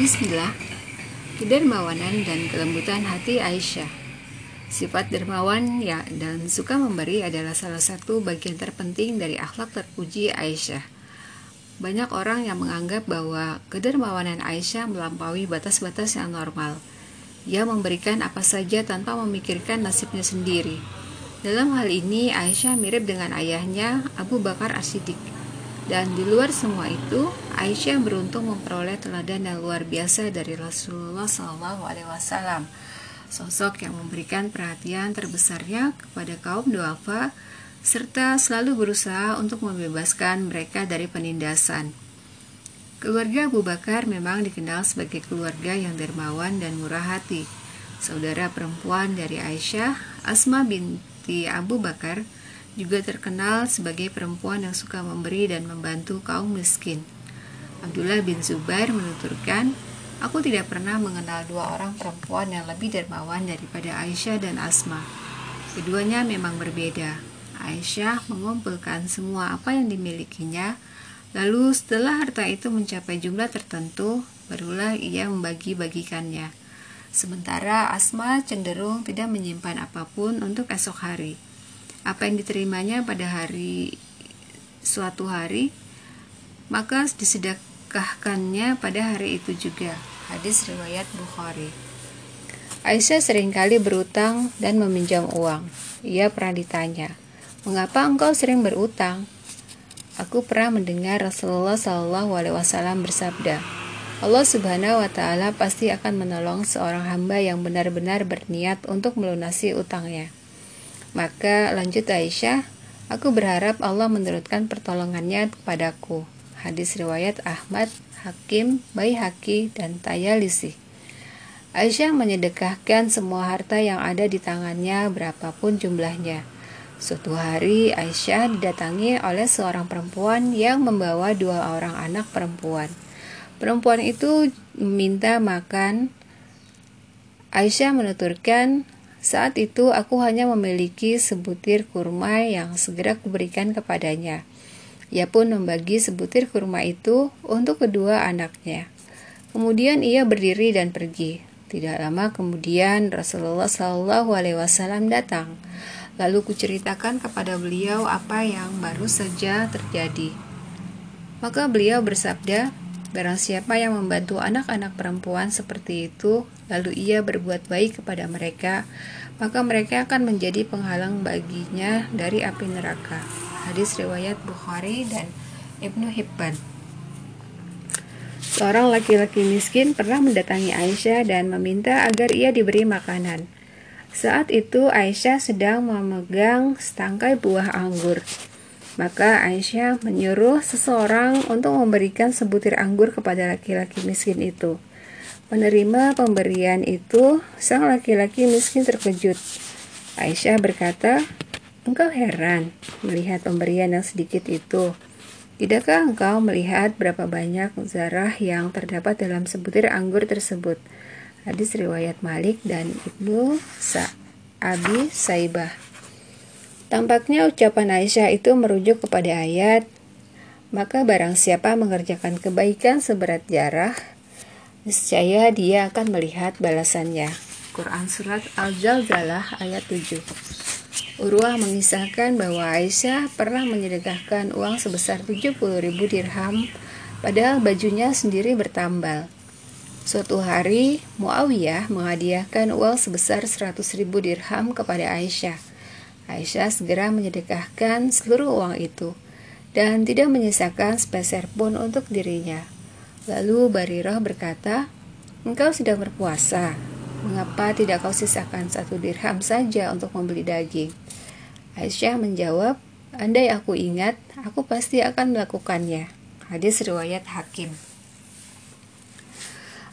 Bismillah, kedermawanan dan kelembutan hati Aisyah. Sifat dermawan ya dan suka memberi adalah salah satu bagian terpenting dari akhlak terpuji Aisyah. Banyak orang yang menganggap bahwa kedermawanan Aisyah melampaui batas-batas yang normal. Ia memberikan apa saja tanpa memikirkan nasibnya sendiri. Dalam hal ini, Aisyah mirip dengan ayahnya, Abu Bakar As-Siddiq. Dan di luar semua itu, Aisyah beruntung memperoleh teladan yang luar biasa dari Rasulullah SAW. Sosok yang memberikan perhatian terbesarnya kepada kaum duafa serta selalu berusaha untuk membebaskan mereka dari penindasan. Keluarga Abu Bakar memang dikenal sebagai keluarga yang dermawan dan murah hati. Saudara perempuan dari Aisyah, Asma binti Abu Bakar, juga terkenal sebagai perempuan yang suka memberi dan membantu kaum miskin. Abdullah bin Zubair menuturkan, Aku tidak pernah mengenal dua orang perempuan yang lebih dermawan daripada Aisyah dan Asma. Keduanya memang berbeda. Aisyah mengumpulkan semua apa yang dimilikinya, lalu setelah harta itu mencapai jumlah tertentu, barulah ia membagi-bagikannya. Sementara Asma cenderung tidak menyimpan apa pun untuk esok hari apa yang diterimanya pada hari suatu hari maka disedekahkannya pada hari itu juga. Hadis riwayat Bukhari. Aisyah sering kali berutang dan meminjam uang. Ia pernah ditanya mengapa engkau sering berutang? Aku pernah mendengar Rasulullah Shallallahu Alaihi Wasallam bersabda Allah Subhanahu wa Ta'ala pasti akan menolong seorang hamba yang benar-benar berniat untuk melunasi utangnya. Maka lanjut Aisyah, aku berharap Allah menurunkan pertolongannya kepadaku. Hadis riwayat Ahmad, Hakim, Baihaqi, dan Tayalisi. Aisyah menyedekahkan semua harta yang ada di tangannya berapapun jumlahnya. Suatu hari Aisyah didatangi oleh seorang perempuan yang membawa dua orang anak perempuan. Perempuan itu meminta makan. Aisyah menuturkan, saat itu aku hanya memiliki sebutir kurma yang segera kuberikan kepadanya. Ia pun membagi sebutir kurma itu untuk kedua anaknya. Kemudian ia berdiri dan pergi. Tidak lama kemudian Rasulullah Shallallahu Alaihi Wasallam datang. Lalu kuceritakan kepada beliau apa yang baru saja terjadi. Maka beliau bersabda, Barang siapa yang membantu anak-anak perempuan seperti itu, lalu ia berbuat baik kepada mereka, maka mereka akan menjadi penghalang baginya dari api neraka. Hadis riwayat Bukhari dan Ibnu Hibban. Seorang laki-laki miskin pernah mendatangi Aisyah dan meminta agar ia diberi makanan. Saat itu Aisyah sedang memegang setangkai buah anggur. Maka Aisyah menyuruh seseorang untuk memberikan sebutir anggur kepada laki-laki miskin itu. Menerima pemberian itu, sang laki-laki miskin terkejut. Aisyah berkata, Engkau heran melihat pemberian yang sedikit itu. Tidakkah engkau melihat berapa banyak zarah yang terdapat dalam sebutir anggur tersebut? Hadis riwayat Malik dan Ibnu Sa'abi Saibah. Tampaknya ucapan Aisyah itu merujuk kepada ayat, maka barang siapa mengerjakan kebaikan seberat jarah, niscaya dia akan melihat balasannya. Quran Surat Al-Zalzalah ayat 7 Urwah mengisahkan bahwa Aisyah pernah menyedekahkan uang sebesar 70 ribu dirham, padahal bajunya sendiri bertambal. Suatu hari, Muawiyah menghadiahkan uang sebesar 100 ribu dirham kepada Aisyah. Aisyah segera menyedekahkan seluruh uang itu dan tidak menyisakan speser pun untuk dirinya. Lalu Barirah berkata, Engkau sedang berpuasa, mengapa tidak kau sisakan satu dirham saja untuk membeli daging? Aisyah menjawab, Andai aku ingat, aku pasti akan melakukannya. Hadis riwayat Hakim.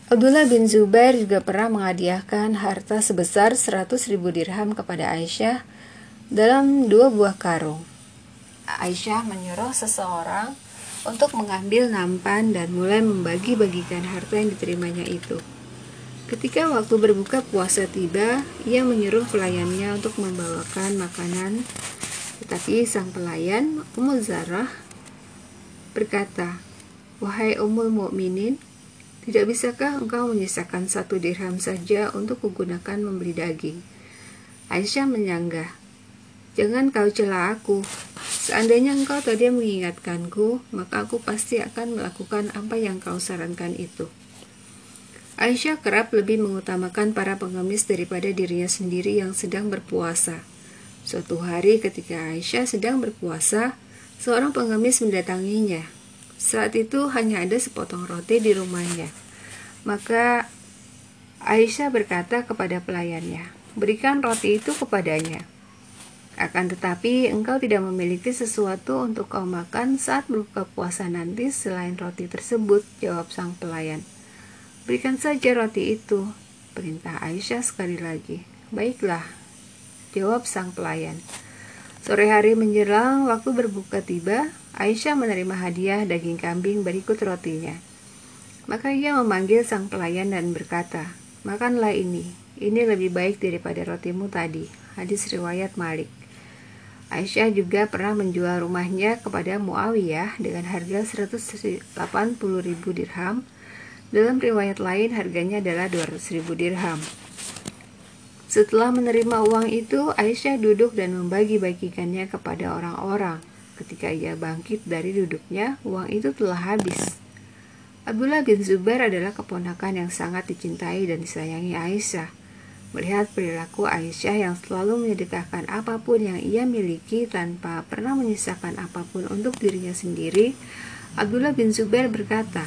Abdullah bin Zubair juga pernah menghadiahkan harta sebesar 100 ribu dirham kepada Aisyah dalam dua buah karung. Aisyah menyuruh seseorang untuk mengambil nampan dan mulai membagi-bagikan harta yang diterimanya itu. Ketika waktu berbuka puasa tiba, ia menyuruh pelayannya untuk membawakan makanan, tetapi sang pelayan, Ummu Zarah, berkata, Wahai Ummul Mukminin, Tidak bisakah engkau menyisakan satu dirham saja untuk kugunakan membeli daging? Aisyah menyanggah. Jangan kau cela aku. Seandainya engkau tadi mengingatkanku, maka aku pasti akan melakukan apa yang kau sarankan itu. Aisyah kerap lebih mengutamakan para pengemis daripada dirinya sendiri yang sedang berpuasa. Suatu hari ketika Aisyah sedang berpuasa, seorang pengemis mendatanginya. Saat itu hanya ada sepotong roti di rumahnya. Maka Aisyah berkata kepada pelayannya, "Berikan roti itu kepadanya." Akan tetapi, engkau tidak memiliki sesuatu untuk kau makan saat berbuka puasa nanti selain roti tersebut, jawab sang pelayan. Berikan saja roti itu, perintah Aisyah sekali lagi. Baiklah, jawab sang pelayan. Sore hari menjelang waktu berbuka tiba, Aisyah menerima hadiah daging kambing berikut rotinya. Maka ia memanggil sang pelayan dan berkata, Makanlah ini, ini lebih baik daripada rotimu tadi. Hadis riwayat Malik. Aisyah juga pernah menjual rumahnya kepada Muawiyah dengan harga 180 ribu dirham. Dalam riwayat lain harganya adalah 200 ribu dirham. Setelah menerima uang itu, Aisyah duduk dan membagi-bagikannya kepada orang-orang. Ketika ia bangkit dari duduknya, uang itu telah habis. Abdullah bin Zubair adalah keponakan yang sangat dicintai dan disayangi Aisyah. Melihat perilaku Aisyah yang selalu menyedekahkan apa pun yang ia miliki tanpa pernah menyisakan apa pun untuk dirinya sendiri, Abdullah bin Zubair berkata,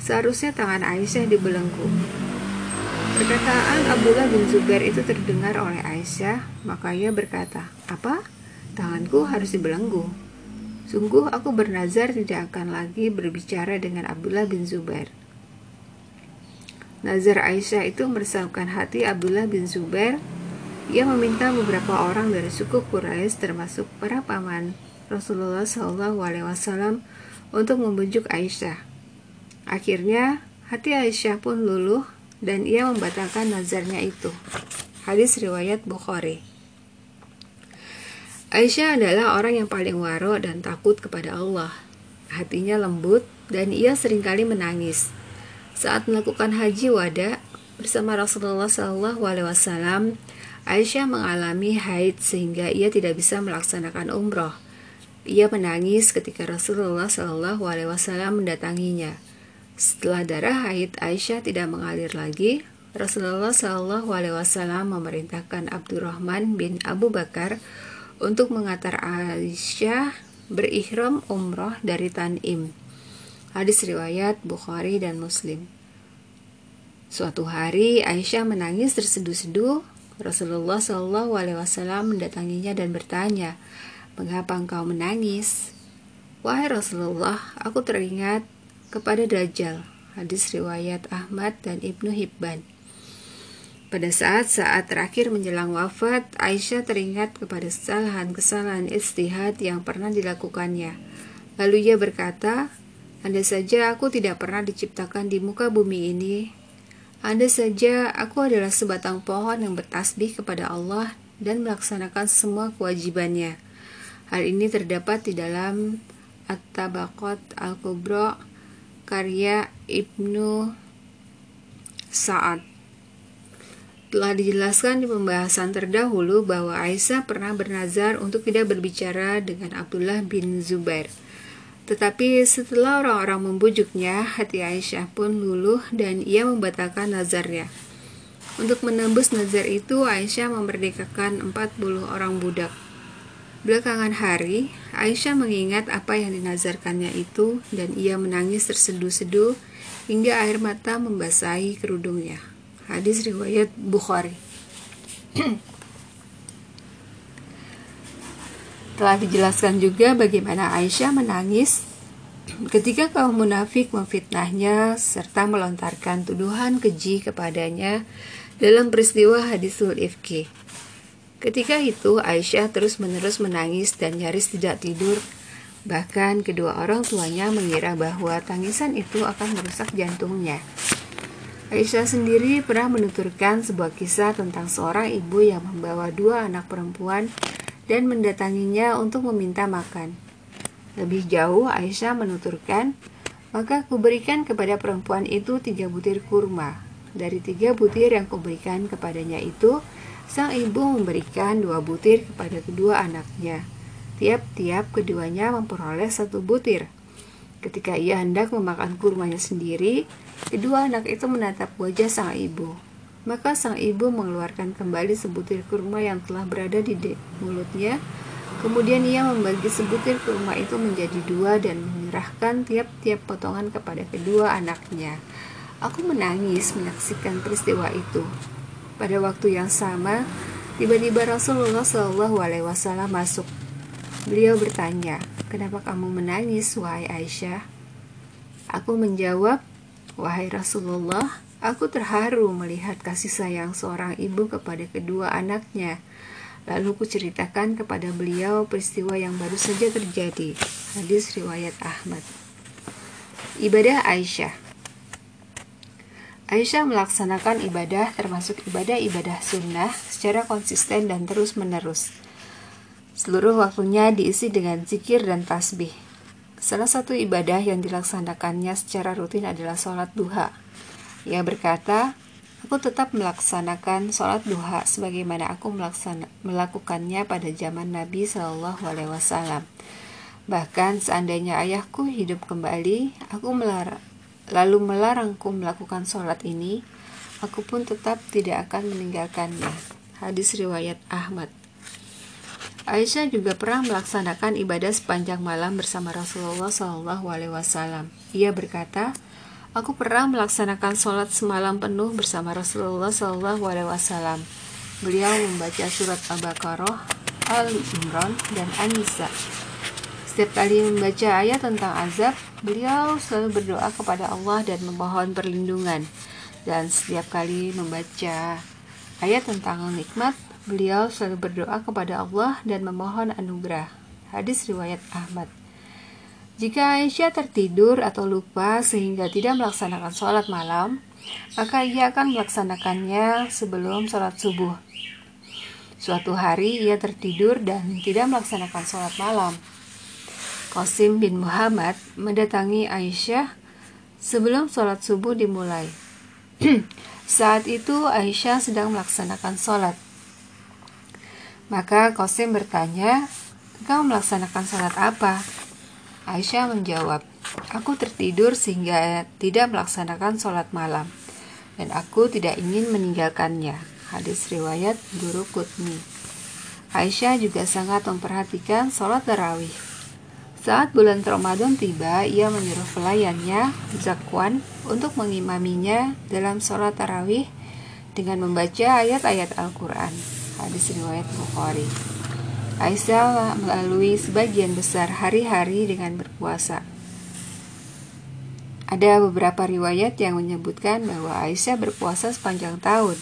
Seharusnya tangan Aisyah dibelenggu. Perkataan Abdullah bin Zubair itu terdengar oleh Aisyah, maka ia berkata, Apa? Tanganku harus dibelenggu. Sungguh aku bernazar tidak akan lagi berbicara dengan Abdullah bin Zubair. Nazar Aisyah itu meresahkan hati Abdullah bin Zubair. Ia meminta beberapa orang dari suku Quraisy termasuk para paman Rasulullah Shallallahu Alaihi Wasallam untuk membujuk Aisyah. Akhirnya hati Aisyah pun luluh dan ia membatalkan nazarnya itu. Hadis riwayat Bukhari. Aisyah adalah orang yang paling waro dan takut kepada Allah. Hatinya lembut dan ia sering kali menangis saat melakukan haji wada bersama Rasulullah Wasallam, Aisyah mengalami haid sehingga ia tidak bisa melaksanakan umroh. Ia menangis ketika Rasulullah Wasallam mendatanginya. Setelah darah haid Aisyah tidak mengalir lagi, Rasulullah Wasallam memerintahkan Abdurrahman bin Abu Bakar untuk mengantar Aisyah berihram umroh dari Tanim. Hadis riwayat Bukhari dan Muslim. Suatu hari Aisyah menangis terseduh-seduh. Rasulullah Wasallam mendatanginya dan bertanya, "Mengapa engkau menangis?" Wahai Rasulullah, aku teringat kepada Dajjal. Hadis riwayat Ahmad dan Ibnu Hibban. Pada saat-saat terakhir menjelang wafat, Aisyah teringat kepada kesalahan-kesalahan istihad yang pernah dilakukannya. Lalu ia berkata, Andai saja aku tidak pernah diciptakan di muka bumi ini, andai saja aku adalah sebatang pohon yang bertasbih kepada Allah dan melaksanakan semua kewajibannya. Hal ini terdapat di dalam At-Tabaqat Al-Kubra karya Ibnu Sa'ad. Telah dijelaskan di pembahasan terdahulu bahwa Aisyah pernah bernazar untuk tidak berbicara dengan Abdullah bin Zubair. Tetapi setelah orang-orang membujuknya, hati Aisyah pun luluh dan ia membatalkan nazarnya. Untuk menembus nazar itu, Aisyah memerdekakan 40 orang budak. Belakangan hari, Aisyah mengingat apa yang dinazarkannya itu dan ia menangis terseduh-seduh hingga air mata membasahi kerudungnya. Hadis riwayat Bukhari. Telah dijelaskan juga bagaimana Aisyah menangis ketika kaum munafik memfitnahnya serta melontarkan tuduhan keji kepadanya dalam peristiwa hadisul ifki. Ketika itu Aisyah terus-menerus menangis dan nyaris tidak tidur. Bahkan kedua orang tuanya mengira bahwa tangisan itu akan merusak jantungnya. Aisyah sendiri pernah menuturkan sebuah kisah tentang seorang ibu yang membawa dua anak perempuan dan mendatanginya untuk meminta makan. Lebih jauh, Aisyah menuturkan, Maka kuberikan kepada perempuan itu tiga butir kurma. Dari tiga butir yang kuberikan kepadanya itu, sang ibu memberikan dua butir kepada kedua anaknya. Tiap-tiap keduanya memperoleh satu butir. Ketika ia hendak memakan kurmanya sendiri, kedua anak itu menatap wajah sang ibu. Maka sang ibu mengeluarkan kembali sebutir kurma yang telah berada di mulutnya Kemudian ia membagi sebutir kurma itu menjadi dua dan menyerahkan tiap-tiap potongan kepada kedua anaknya. Aku menangis menyaksikan peristiwa itu. Pada waktu yang sama, tiba-tiba Rasulullah Shallallahu Alaihi Wasallam masuk. Beliau bertanya, "Kenapa kamu menangis, wahai Aisyah?" Aku menjawab, "Wahai Rasulullah, aku terharu melihat kasih sayang seorang ibu kepada kedua anaknya." Lalu kuceritakan kepada beliau peristiwa yang baru saja terjadi. Hadis riwayat Ahmad. Ibadah Aisyah Aisyah melaksanakan ibadah termasuk ibadah-ibadah sunnah secara konsisten dan terus-menerus. Seluruh waktunya diisi dengan zikir dan tasbih. Salah satu ibadah yang dilaksanakannya secara rutin adalah sholat duha. Ia berkata, Aku tetap melaksanakan sholat duha sebagaimana aku melaksana, melakukannya pada zaman Nabi Shallallahu Alaihi Wasallam. Bahkan seandainya ayahku hidup kembali, aku melarang, lalu melarangku melakukan sholat ini, aku pun tetap tidak akan meninggalkannya. Hadis riwayat Ahmad. Aisyah juga pernah melaksanakan ibadah sepanjang malam bersama Rasulullah Shallallahu Alaihi Wasallam. Ia berkata, Aku pernah melaksanakan sholat semalam penuh bersama Rasulullah Shallallahu Alaihi Wasallam. Beliau membaca surat Al-Baqarah, Al-Imran, dan An-Nisa. Setiap kali membaca ayat tentang azab, beliau selalu berdoa kepada Allah dan memohon perlindungan. Dan setiap kali membaca ayat tentang nikmat, beliau selalu berdoa kepada Allah dan memohon anugerah. Hadis riwayat Ahmad. Jika Aisyah tertidur atau lupa sehingga tidak melaksanakan sholat malam, maka ia akan melaksanakannya sebelum sholat subuh. Suatu hari ia tertidur dan tidak melaksanakan sholat malam. Qasim bin Muhammad mendatangi Aisyah sebelum sholat subuh dimulai. Saat itu Aisyah sedang melaksanakan sholat. Maka Qasim bertanya, "Kau melaksanakan sholat apa?" Aisyah menjawab, Aku tertidur sehingga tidak melaksanakan sholat malam, dan aku tidak ingin meninggalkannya. Hadis riwayat Guru Kutni. Aisyah juga sangat memperhatikan sholat tarawih. Saat bulan Ramadan tiba, ia menyuruh pelayannya, Zakwan, untuk mengimaminya dalam sholat tarawih dengan membaca ayat-ayat Al-Quran. Hadis riwayat Bukhari. Aisyah melalui sebagian besar hari-hari dengan berpuasa. Ada beberapa riwayat yang menyebutkan bahwa Aisyah berpuasa sepanjang tahun.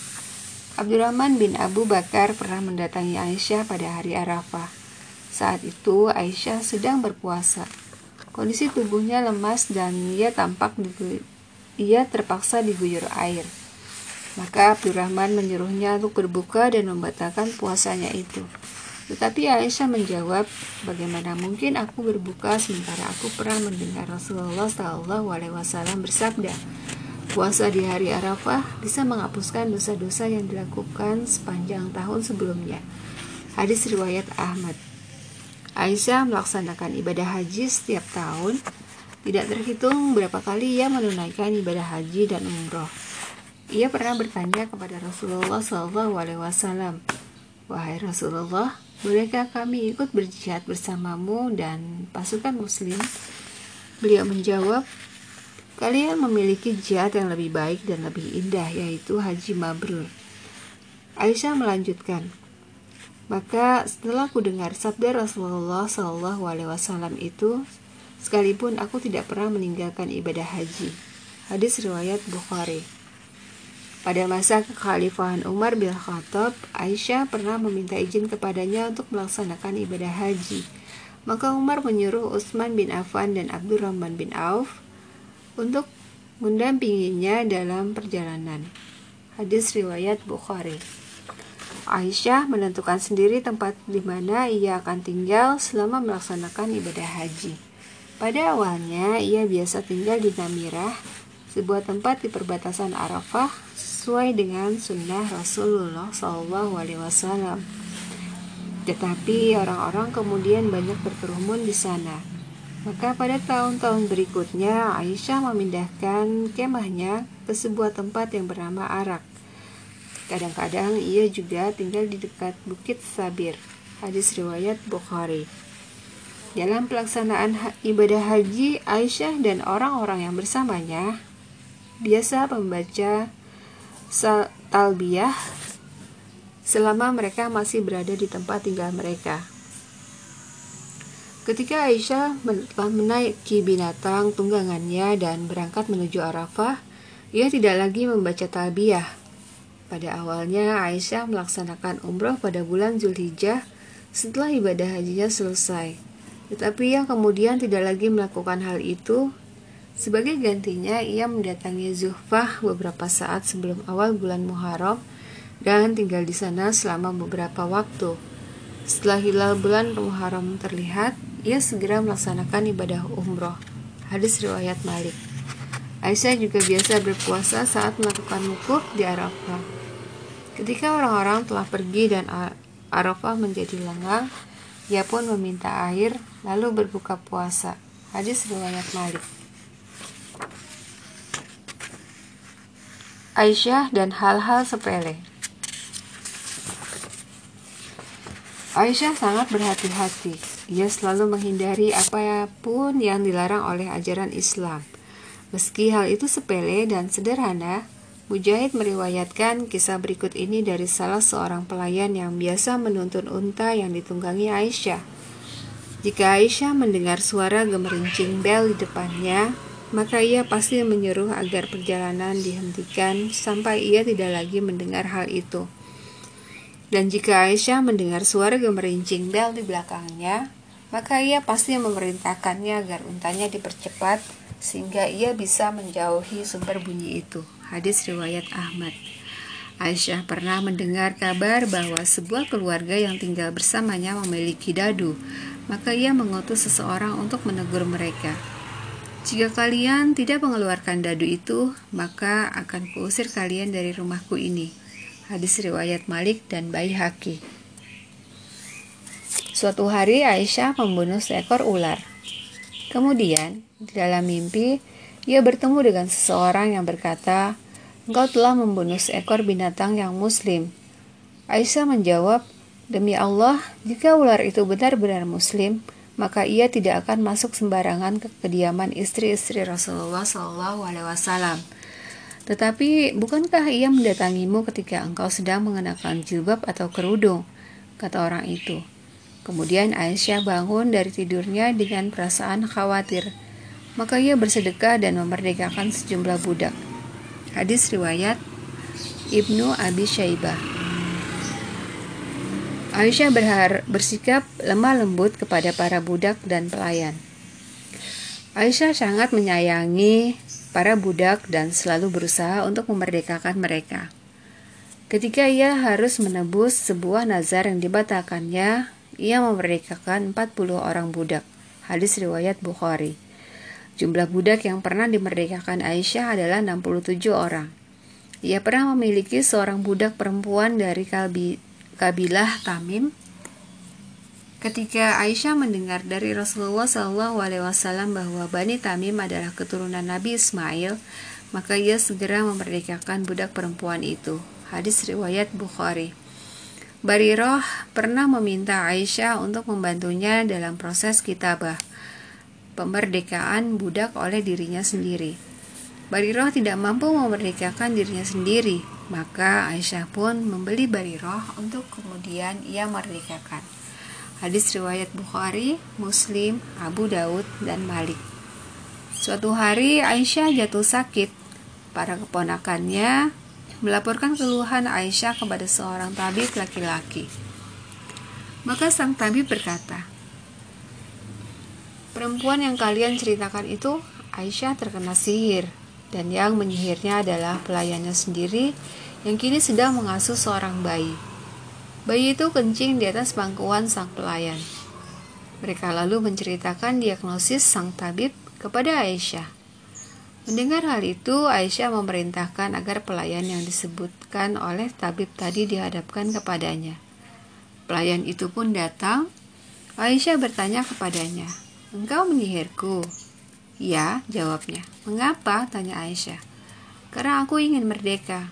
Abdurrahman bin Abu Bakar pernah mendatangi Aisyah pada hari Arafah. Saat itu Aisyah sedang berpuasa. Kondisi tubuhnya lemas dan ia tampak ia terpaksa diguyur air. Maka Abdurrahman menyuruhnya untuk berbuka dan membatalkan puasanya itu. Tetapi Aisyah menjawab, bagaimana mungkin aku berbuka sementara aku pernah mendengar Rasulullah Shallallahu Alaihi Wasallam bersabda, puasa di hari Arafah bisa menghapuskan dosa-dosa yang dilakukan sepanjang tahun sebelumnya. Hadis riwayat Ahmad. Aisyah melaksanakan ibadah haji setiap tahun, tidak terhitung berapa kali ia menunaikan ibadah haji dan umroh. Ia pernah bertanya kepada Rasulullah Wasallam, wahai Rasulullah, Bolehkah kami ikut berjihad bersamamu dan pasukan muslim? Beliau menjawab, Kalian memiliki jihad yang lebih baik dan lebih indah, yaitu Haji Mabrur. Aisyah melanjutkan, maka setelah ku dengar sabda Rasulullah Wasallam itu, sekalipun aku tidak pernah meninggalkan ibadah haji. Hadis riwayat Bukhari. Pada masa kekhalifahan Umar bin Khattab, Aisyah pernah meminta izin kepadanya untuk melaksanakan ibadah haji. Maka Umar menyuruh Utsman bin Affan dan Abdurrahman bin Auf untuk mendampinginya dalam perjalanan. Hadis riwayat Bukhari. Aisyah menentukan sendiri tempat di mana ia akan tinggal selama melaksanakan ibadah haji. Pada awalnya, ia biasa tinggal di Namirah, sebuah tempat di perbatasan Arafah sesuai dengan sunnah Rasulullah SAW. Tetapi orang-orang kemudian banyak berkerumun di sana. Maka pada tahun-tahun berikutnya Aisyah memindahkan kemahnya ke sebuah tempat yang bernama Arak. Kadang-kadang ia juga tinggal di dekat Bukit Sabir. Hadis riwayat Bukhari. Dalam pelaksanaan ibadah haji, Aisyah dan orang-orang yang bersamanya biasa membaca talbiyah selama mereka masih berada di tempat tinggal mereka. Ketika Aisyah telah menaiki binatang tunggangannya dan berangkat menuju Arafah, ia tidak lagi membaca talbiyah. Pada awalnya Aisyah melaksanakan umroh pada bulan Zulhijjah setelah ibadah hajinya selesai. Tetapi ia kemudian tidak lagi melakukan hal itu sebagai gantinya, ia mendatangi Zuhfah beberapa saat sebelum awal bulan Muharram dan tinggal di sana selama beberapa waktu. Setelah hilal bulan Muharram terlihat, ia segera melaksanakan ibadah umroh. Hadis riwayat Malik. Aisyah juga biasa berpuasa saat melakukan wukuf di Arafah. Ketika orang-orang telah pergi dan Arafah menjadi lengang, ia pun meminta air lalu berbuka puasa. Hadis riwayat Malik. Aisyah dan hal-hal sepele. Aisyah sangat berhati-hati. Ia selalu menghindari apa pun yang dilarang oleh ajaran Islam. Meski hal itu sepele dan sederhana, Mujahid meriwayatkan kisah berikut ini dari salah seorang pelayan yang biasa menuntun unta yang ditunggangi Aisyah. Jika Aisyah mendengar suara gemerincing bel di depannya, maka ia pasti menyuruh agar perjalanan dihentikan sampai ia tidak lagi mendengar hal itu. Dan jika Aisyah mendengar suara gemerincing bel di belakangnya, maka ia pasti memerintahkannya agar untanya dipercepat sehingga ia bisa menjauhi sumber bunyi itu. Hadis riwayat Ahmad. Aisyah pernah mendengar kabar bahwa sebuah keluarga yang tinggal bersamanya memiliki dadu, maka ia mengutus seseorang untuk menegur mereka. Jika kalian tidak mengeluarkan dadu itu, maka akan kuusir kalian dari rumahku ini. Hadis riwayat Malik dan Baihaqi. Suatu hari Aisyah membunuh seekor ular. Kemudian, di dalam mimpi, ia bertemu dengan seseorang yang berkata, Engkau telah membunuh seekor binatang yang muslim. Aisyah menjawab, Demi Allah, jika ular itu benar-benar muslim, maka ia tidak akan masuk sembarangan ke kediaman istri-istri Rasulullah Shallallahu Alaihi Wasallam. Tetapi bukankah ia mendatangimu ketika engkau sedang mengenakan jilbab atau kerudung? Kata orang itu. Kemudian Aisyah bangun dari tidurnya dengan perasaan khawatir. Maka ia bersedekah dan memerdekakan sejumlah budak. Hadis riwayat Ibnu Abi Syaibah. Aisyah berhar bersikap lemah lembut kepada para budak dan pelayan. Aisyah sangat menyayangi para budak dan selalu berusaha untuk memerdekakan mereka. Ketika ia harus menebus sebuah nazar yang dibatalkannya, ia memerdekakan 40 orang budak. Hadis riwayat Bukhari. Jumlah budak yang pernah dimerdekakan Aisyah adalah 67 orang. Ia pernah memiliki seorang budak perempuan dari Kalbi, kabilah Tamim. Ketika Aisyah mendengar dari Rasulullah SAW bahwa Bani Tamim adalah keturunan Nabi Ismail, maka ia segera memerdekakan budak perempuan itu. Hadis riwayat Bukhari. Bariroh pernah meminta Aisyah untuk membantunya dalam proses kitabah, pemerdekaan budak oleh dirinya sendiri. Bariroh tidak mampu memerdekakan dirinya sendiri, maka Aisyah pun membeli Bariroh untuk kemudian ia merdekakan. Hadis riwayat Bukhari, Muslim, Abu Daud, dan Malik. Suatu hari Aisyah jatuh sakit. Para keponakannya melaporkan keluhan Aisyah kepada seorang tabib laki-laki. Maka sang tabib berkata, Perempuan yang kalian ceritakan itu Aisyah terkena sihir dan yang menyihirnya adalah pelayannya sendiri yang kini sedang mengasuh seorang bayi. Bayi itu kencing di atas pangkuan sang pelayan. Mereka lalu menceritakan diagnosis sang tabib kepada Aisyah. Mendengar hal itu, Aisyah memerintahkan agar pelayan yang disebutkan oleh tabib tadi dihadapkan kepadanya. Pelayan itu pun datang. Aisyah bertanya kepadanya, "Engkau menyihirku?" "Ya," jawabnya. "Mengapa?" tanya Aisyah. "Karena aku ingin merdeka."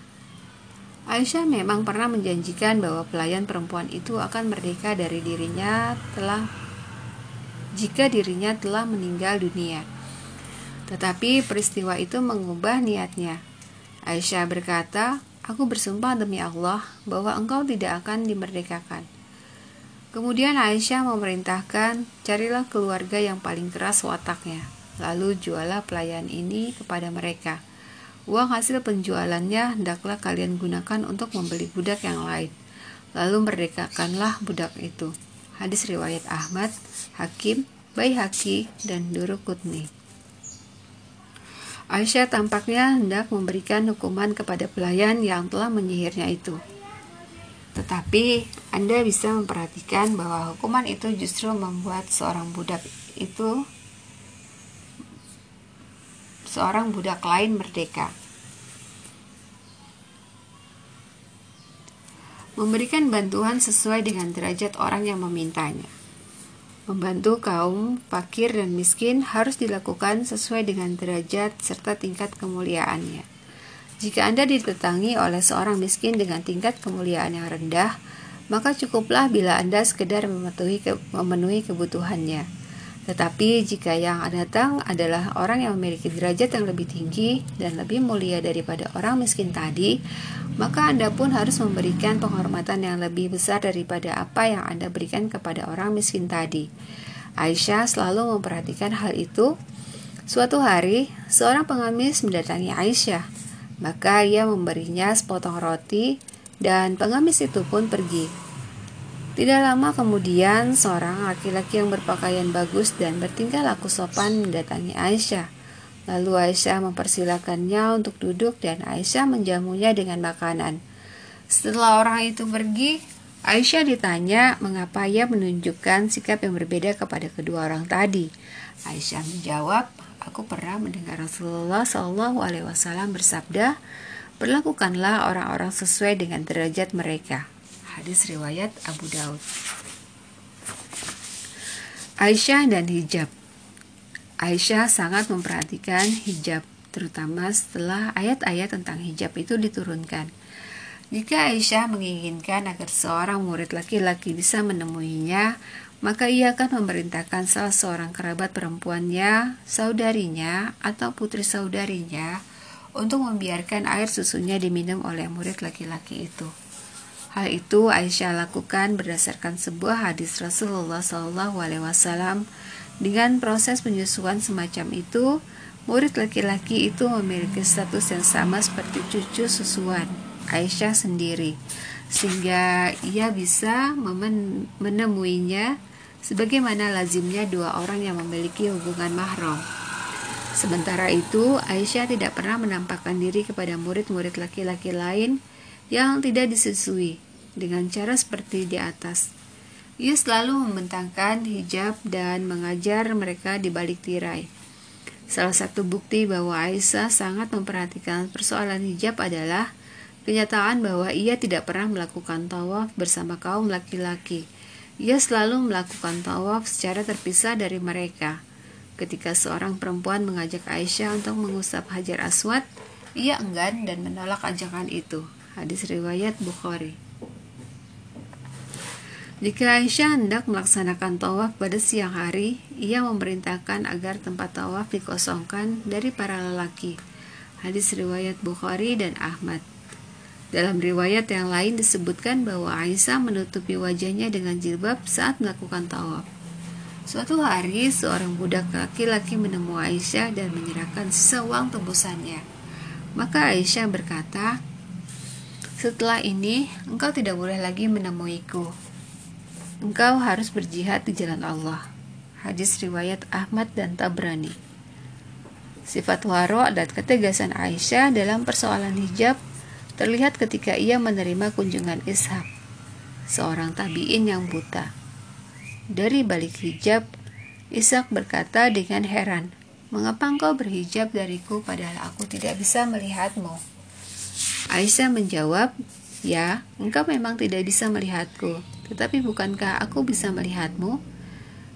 Aisyah memang pernah menjanjikan bahwa pelayan perempuan itu akan merdeka dari dirinya telah jika dirinya telah meninggal dunia. Tetapi peristiwa itu mengubah niatnya. Aisyah berkata, Aku bersumpah demi Allah bahwa engkau tidak akan dimerdekakan. Kemudian Aisyah memerintahkan, carilah keluarga yang paling keras wataknya. Lalu jualah pelayan ini kepada mereka. Uang hasil penjualannya hendaklah kalian gunakan untuk membeli budak yang lain. Lalu merdekakanlah budak itu. Hadis riwayat Ahmad, Hakim, Baihaqi, dan Durukutni. Aisyah tampaknya hendak memberikan hukuman kepada pelayan yang telah menyihirnya itu. Tetapi Anda bisa memperhatikan bahwa hukuman itu justru membuat seorang budak itu seorang budak lain merdeka. Memberikan bantuan sesuai dengan derajat orang yang memintanya. Membantu kaum fakir dan miskin harus dilakukan sesuai dengan derajat serta tingkat kemuliaannya. Jika Anda ditetangi oleh seorang miskin dengan tingkat kemuliaan yang rendah, maka cukuplah bila Anda sekedar memenuhi, ke, memenuhi kebutuhannya. Tetapi jika yang datang adalah orang yang memiliki derajat yang lebih tinggi dan lebih mulia daripada orang miskin tadi, maka Anda pun harus memberikan penghormatan yang lebih besar daripada apa yang Anda berikan kepada orang miskin tadi. Aisyah selalu memperhatikan hal itu. Suatu hari, seorang pengemis mendatangi Aisyah, maka ia memberinya sepotong roti dan pengemis itu pun pergi. Tidak lama kemudian, seorang laki-laki yang berpakaian bagus dan bertingkah laku sopan mendatangi Aisyah. Lalu Aisyah mempersilakannya untuk duduk dan Aisyah menjamunya dengan makanan. Setelah orang itu pergi, Aisyah ditanya mengapa ia menunjukkan sikap yang berbeda kepada kedua orang tadi. Aisyah menjawab, aku pernah mendengar Rasulullah Shallallahu Alaihi Wasallam bersabda, berlakukanlah orang-orang sesuai dengan derajat mereka. Hadis riwayat Abu Daud. Aisyah dan hijab. Aisyah sangat memperhatikan hijab, terutama setelah ayat-ayat tentang hijab itu diturunkan. Jika Aisyah menginginkan agar seorang murid laki-laki bisa menemuinya, maka ia akan memerintahkan salah seorang kerabat perempuannya, saudarinya, atau putri saudarinya untuk membiarkan air susunya diminum oleh murid laki-laki itu. Hal itu Aisyah lakukan berdasarkan sebuah hadis Rasulullah SAW dengan proses penyusuan semacam itu, murid laki-laki itu memiliki status yang sama seperti cucu susuan Aisyah sendiri, sehingga ia bisa menemuinya sebagaimana lazimnya dua orang yang memiliki hubungan mahram. Sementara itu, Aisyah tidak pernah menampakkan diri kepada murid-murid laki-laki lain yang tidak disusui dengan cara seperti di atas. Ia selalu membentangkan hijab dan mengajar mereka di balik tirai. Salah satu bukti bahwa Aisyah sangat memperhatikan persoalan hijab adalah kenyataan bahwa ia tidak pernah melakukan tawaf bersama kaum laki-laki. Ia selalu melakukan tawaf secara terpisah dari mereka. Ketika seorang perempuan mengajak Aisyah untuk mengusap Hajar Aswad, ia enggan dan menolak ajakan itu. Hadis riwayat Bukhari. Jika Aisyah hendak melaksanakan tawaf pada siang hari, ia memerintahkan agar tempat tawaf dikosongkan dari para lelaki. Hadis riwayat Bukhari dan Ahmad. Dalam riwayat yang lain disebutkan bahwa Aisyah menutupi wajahnya dengan jilbab saat melakukan tawaf. Suatu hari, seorang budak laki-laki menemui Aisyah dan menyerahkan sisa uang tebusannya. Maka Aisyah berkata, "Setelah ini, engkau tidak boleh lagi menemuiku." Engkau harus berjihad di jalan Allah. Hadis riwayat Ahmad dan Tabrani. Sifat waro dan ketegasan Aisyah dalam persoalan hijab terlihat ketika ia menerima kunjungan Ishak, seorang tabi'in yang buta. dari balik hijab, Ishak berkata dengan heran, Mengapa engkau berhijab dariku padahal aku tidak bisa melihatmu? Aisyah menjawab, Ya, engkau memang tidak bisa melihatku, tetapi bukankah aku bisa melihatmu?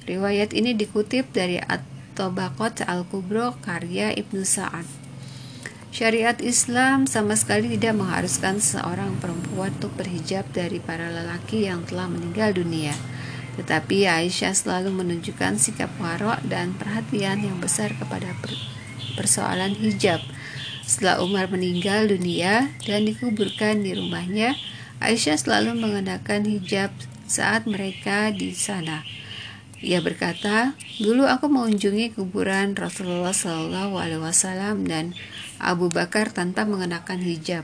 Riwayat ini dikutip dari At-Tabaqat Al-Kubro karya Ibnu Sa'ad. Syariat Islam sama sekali tidak mengharuskan seorang perempuan untuk berhijab dari para lelaki yang telah meninggal dunia. Tetapi Aisyah selalu menunjukkan sikap warok dan perhatian yang besar kepada persoalan hijab. Setelah Umar meninggal dunia dan dikuburkan di rumahnya, Aisyah selalu mengenakan hijab saat mereka di sana. Ia berkata, "Dulu aku mengunjungi kuburan Rasulullah Shallallahu Alaihi Wasallam dan Abu Bakar tanpa mengenakan hijab.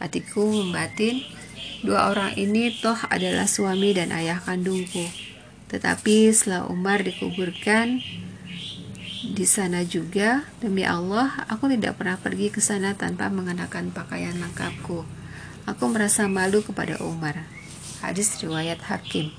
Hatiku membatin, dua orang ini toh adalah suami dan ayah kandungku. Tetapi setelah Umar dikuburkan di sana juga, demi Allah, aku tidak pernah pergi ke sana tanpa mengenakan pakaian lengkapku. Aku merasa malu kepada Umar. Hadis riwayat Hakim.